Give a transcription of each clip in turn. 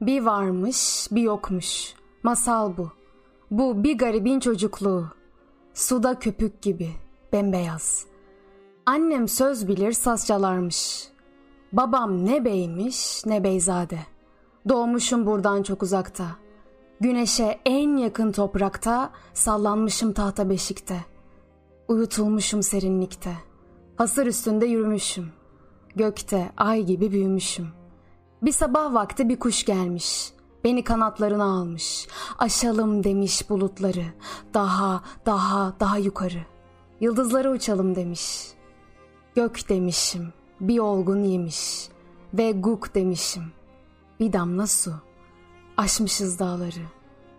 Bir varmış, bir yokmuş. Masal bu. Bu bir garibin çocukluğu. Suda köpük gibi, bembeyaz. Annem söz bilir saz çalarmış. Babam ne beymiş ne beyzade. Doğmuşum buradan çok uzakta. Güneşe en yakın toprakta, sallanmışım tahta beşikte. Uyutulmuşum serinlikte. Hasır üstünde yürümüşüm. Gökte ay gibi büyümüşüm. Bir sabah vakti bir kuş gelmiş. Beni kanatlarına almış. Aşalım demiş bulutları. Daha, daha, daha yukarı. Yıldızları uçalım demiş. Gök demişim. Bir olgun yemiş. Ve guk demişim. Bir damla su. Aşmışız dağları.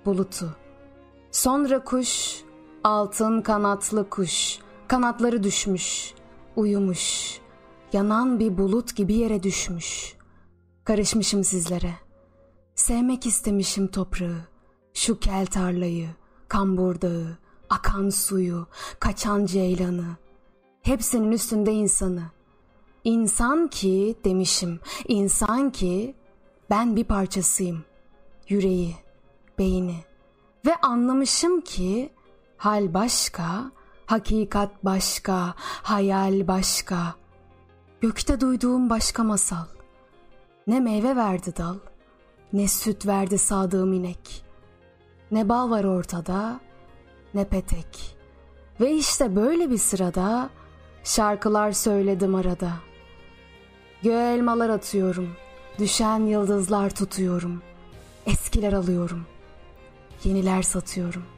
Bulutu. Sonra kuş, altın kanatlı kuş. Kanatları düşmüş. Uyumuş. Yanan bir bulut gibi yere düşmüş. Karışmışım sizlere. Sevmek istemişim toprağı. Şu kel tarlayı, kambur dağı, akan suyu, kaçan ceylanı. Hepsinin üstünde insanı. İnsan ki demişim, insan ki ben bir parçasıyım. Yüreği, beyni. Ve anlamışım ki hal başka, hakikat başka, hayal başka. Gökte duyduğum başka masal. Ne meyve verdi dal, ne süt verdi sağdığım inek. Ne bal var ortada, ne petek. Ve işte böyle bir sırada şarkılar söyledim arada. Göğe elmalar atıyorum, düşen yıldızlar tutuyorum. Eskiler alıyorum, yeniler satıyorum.''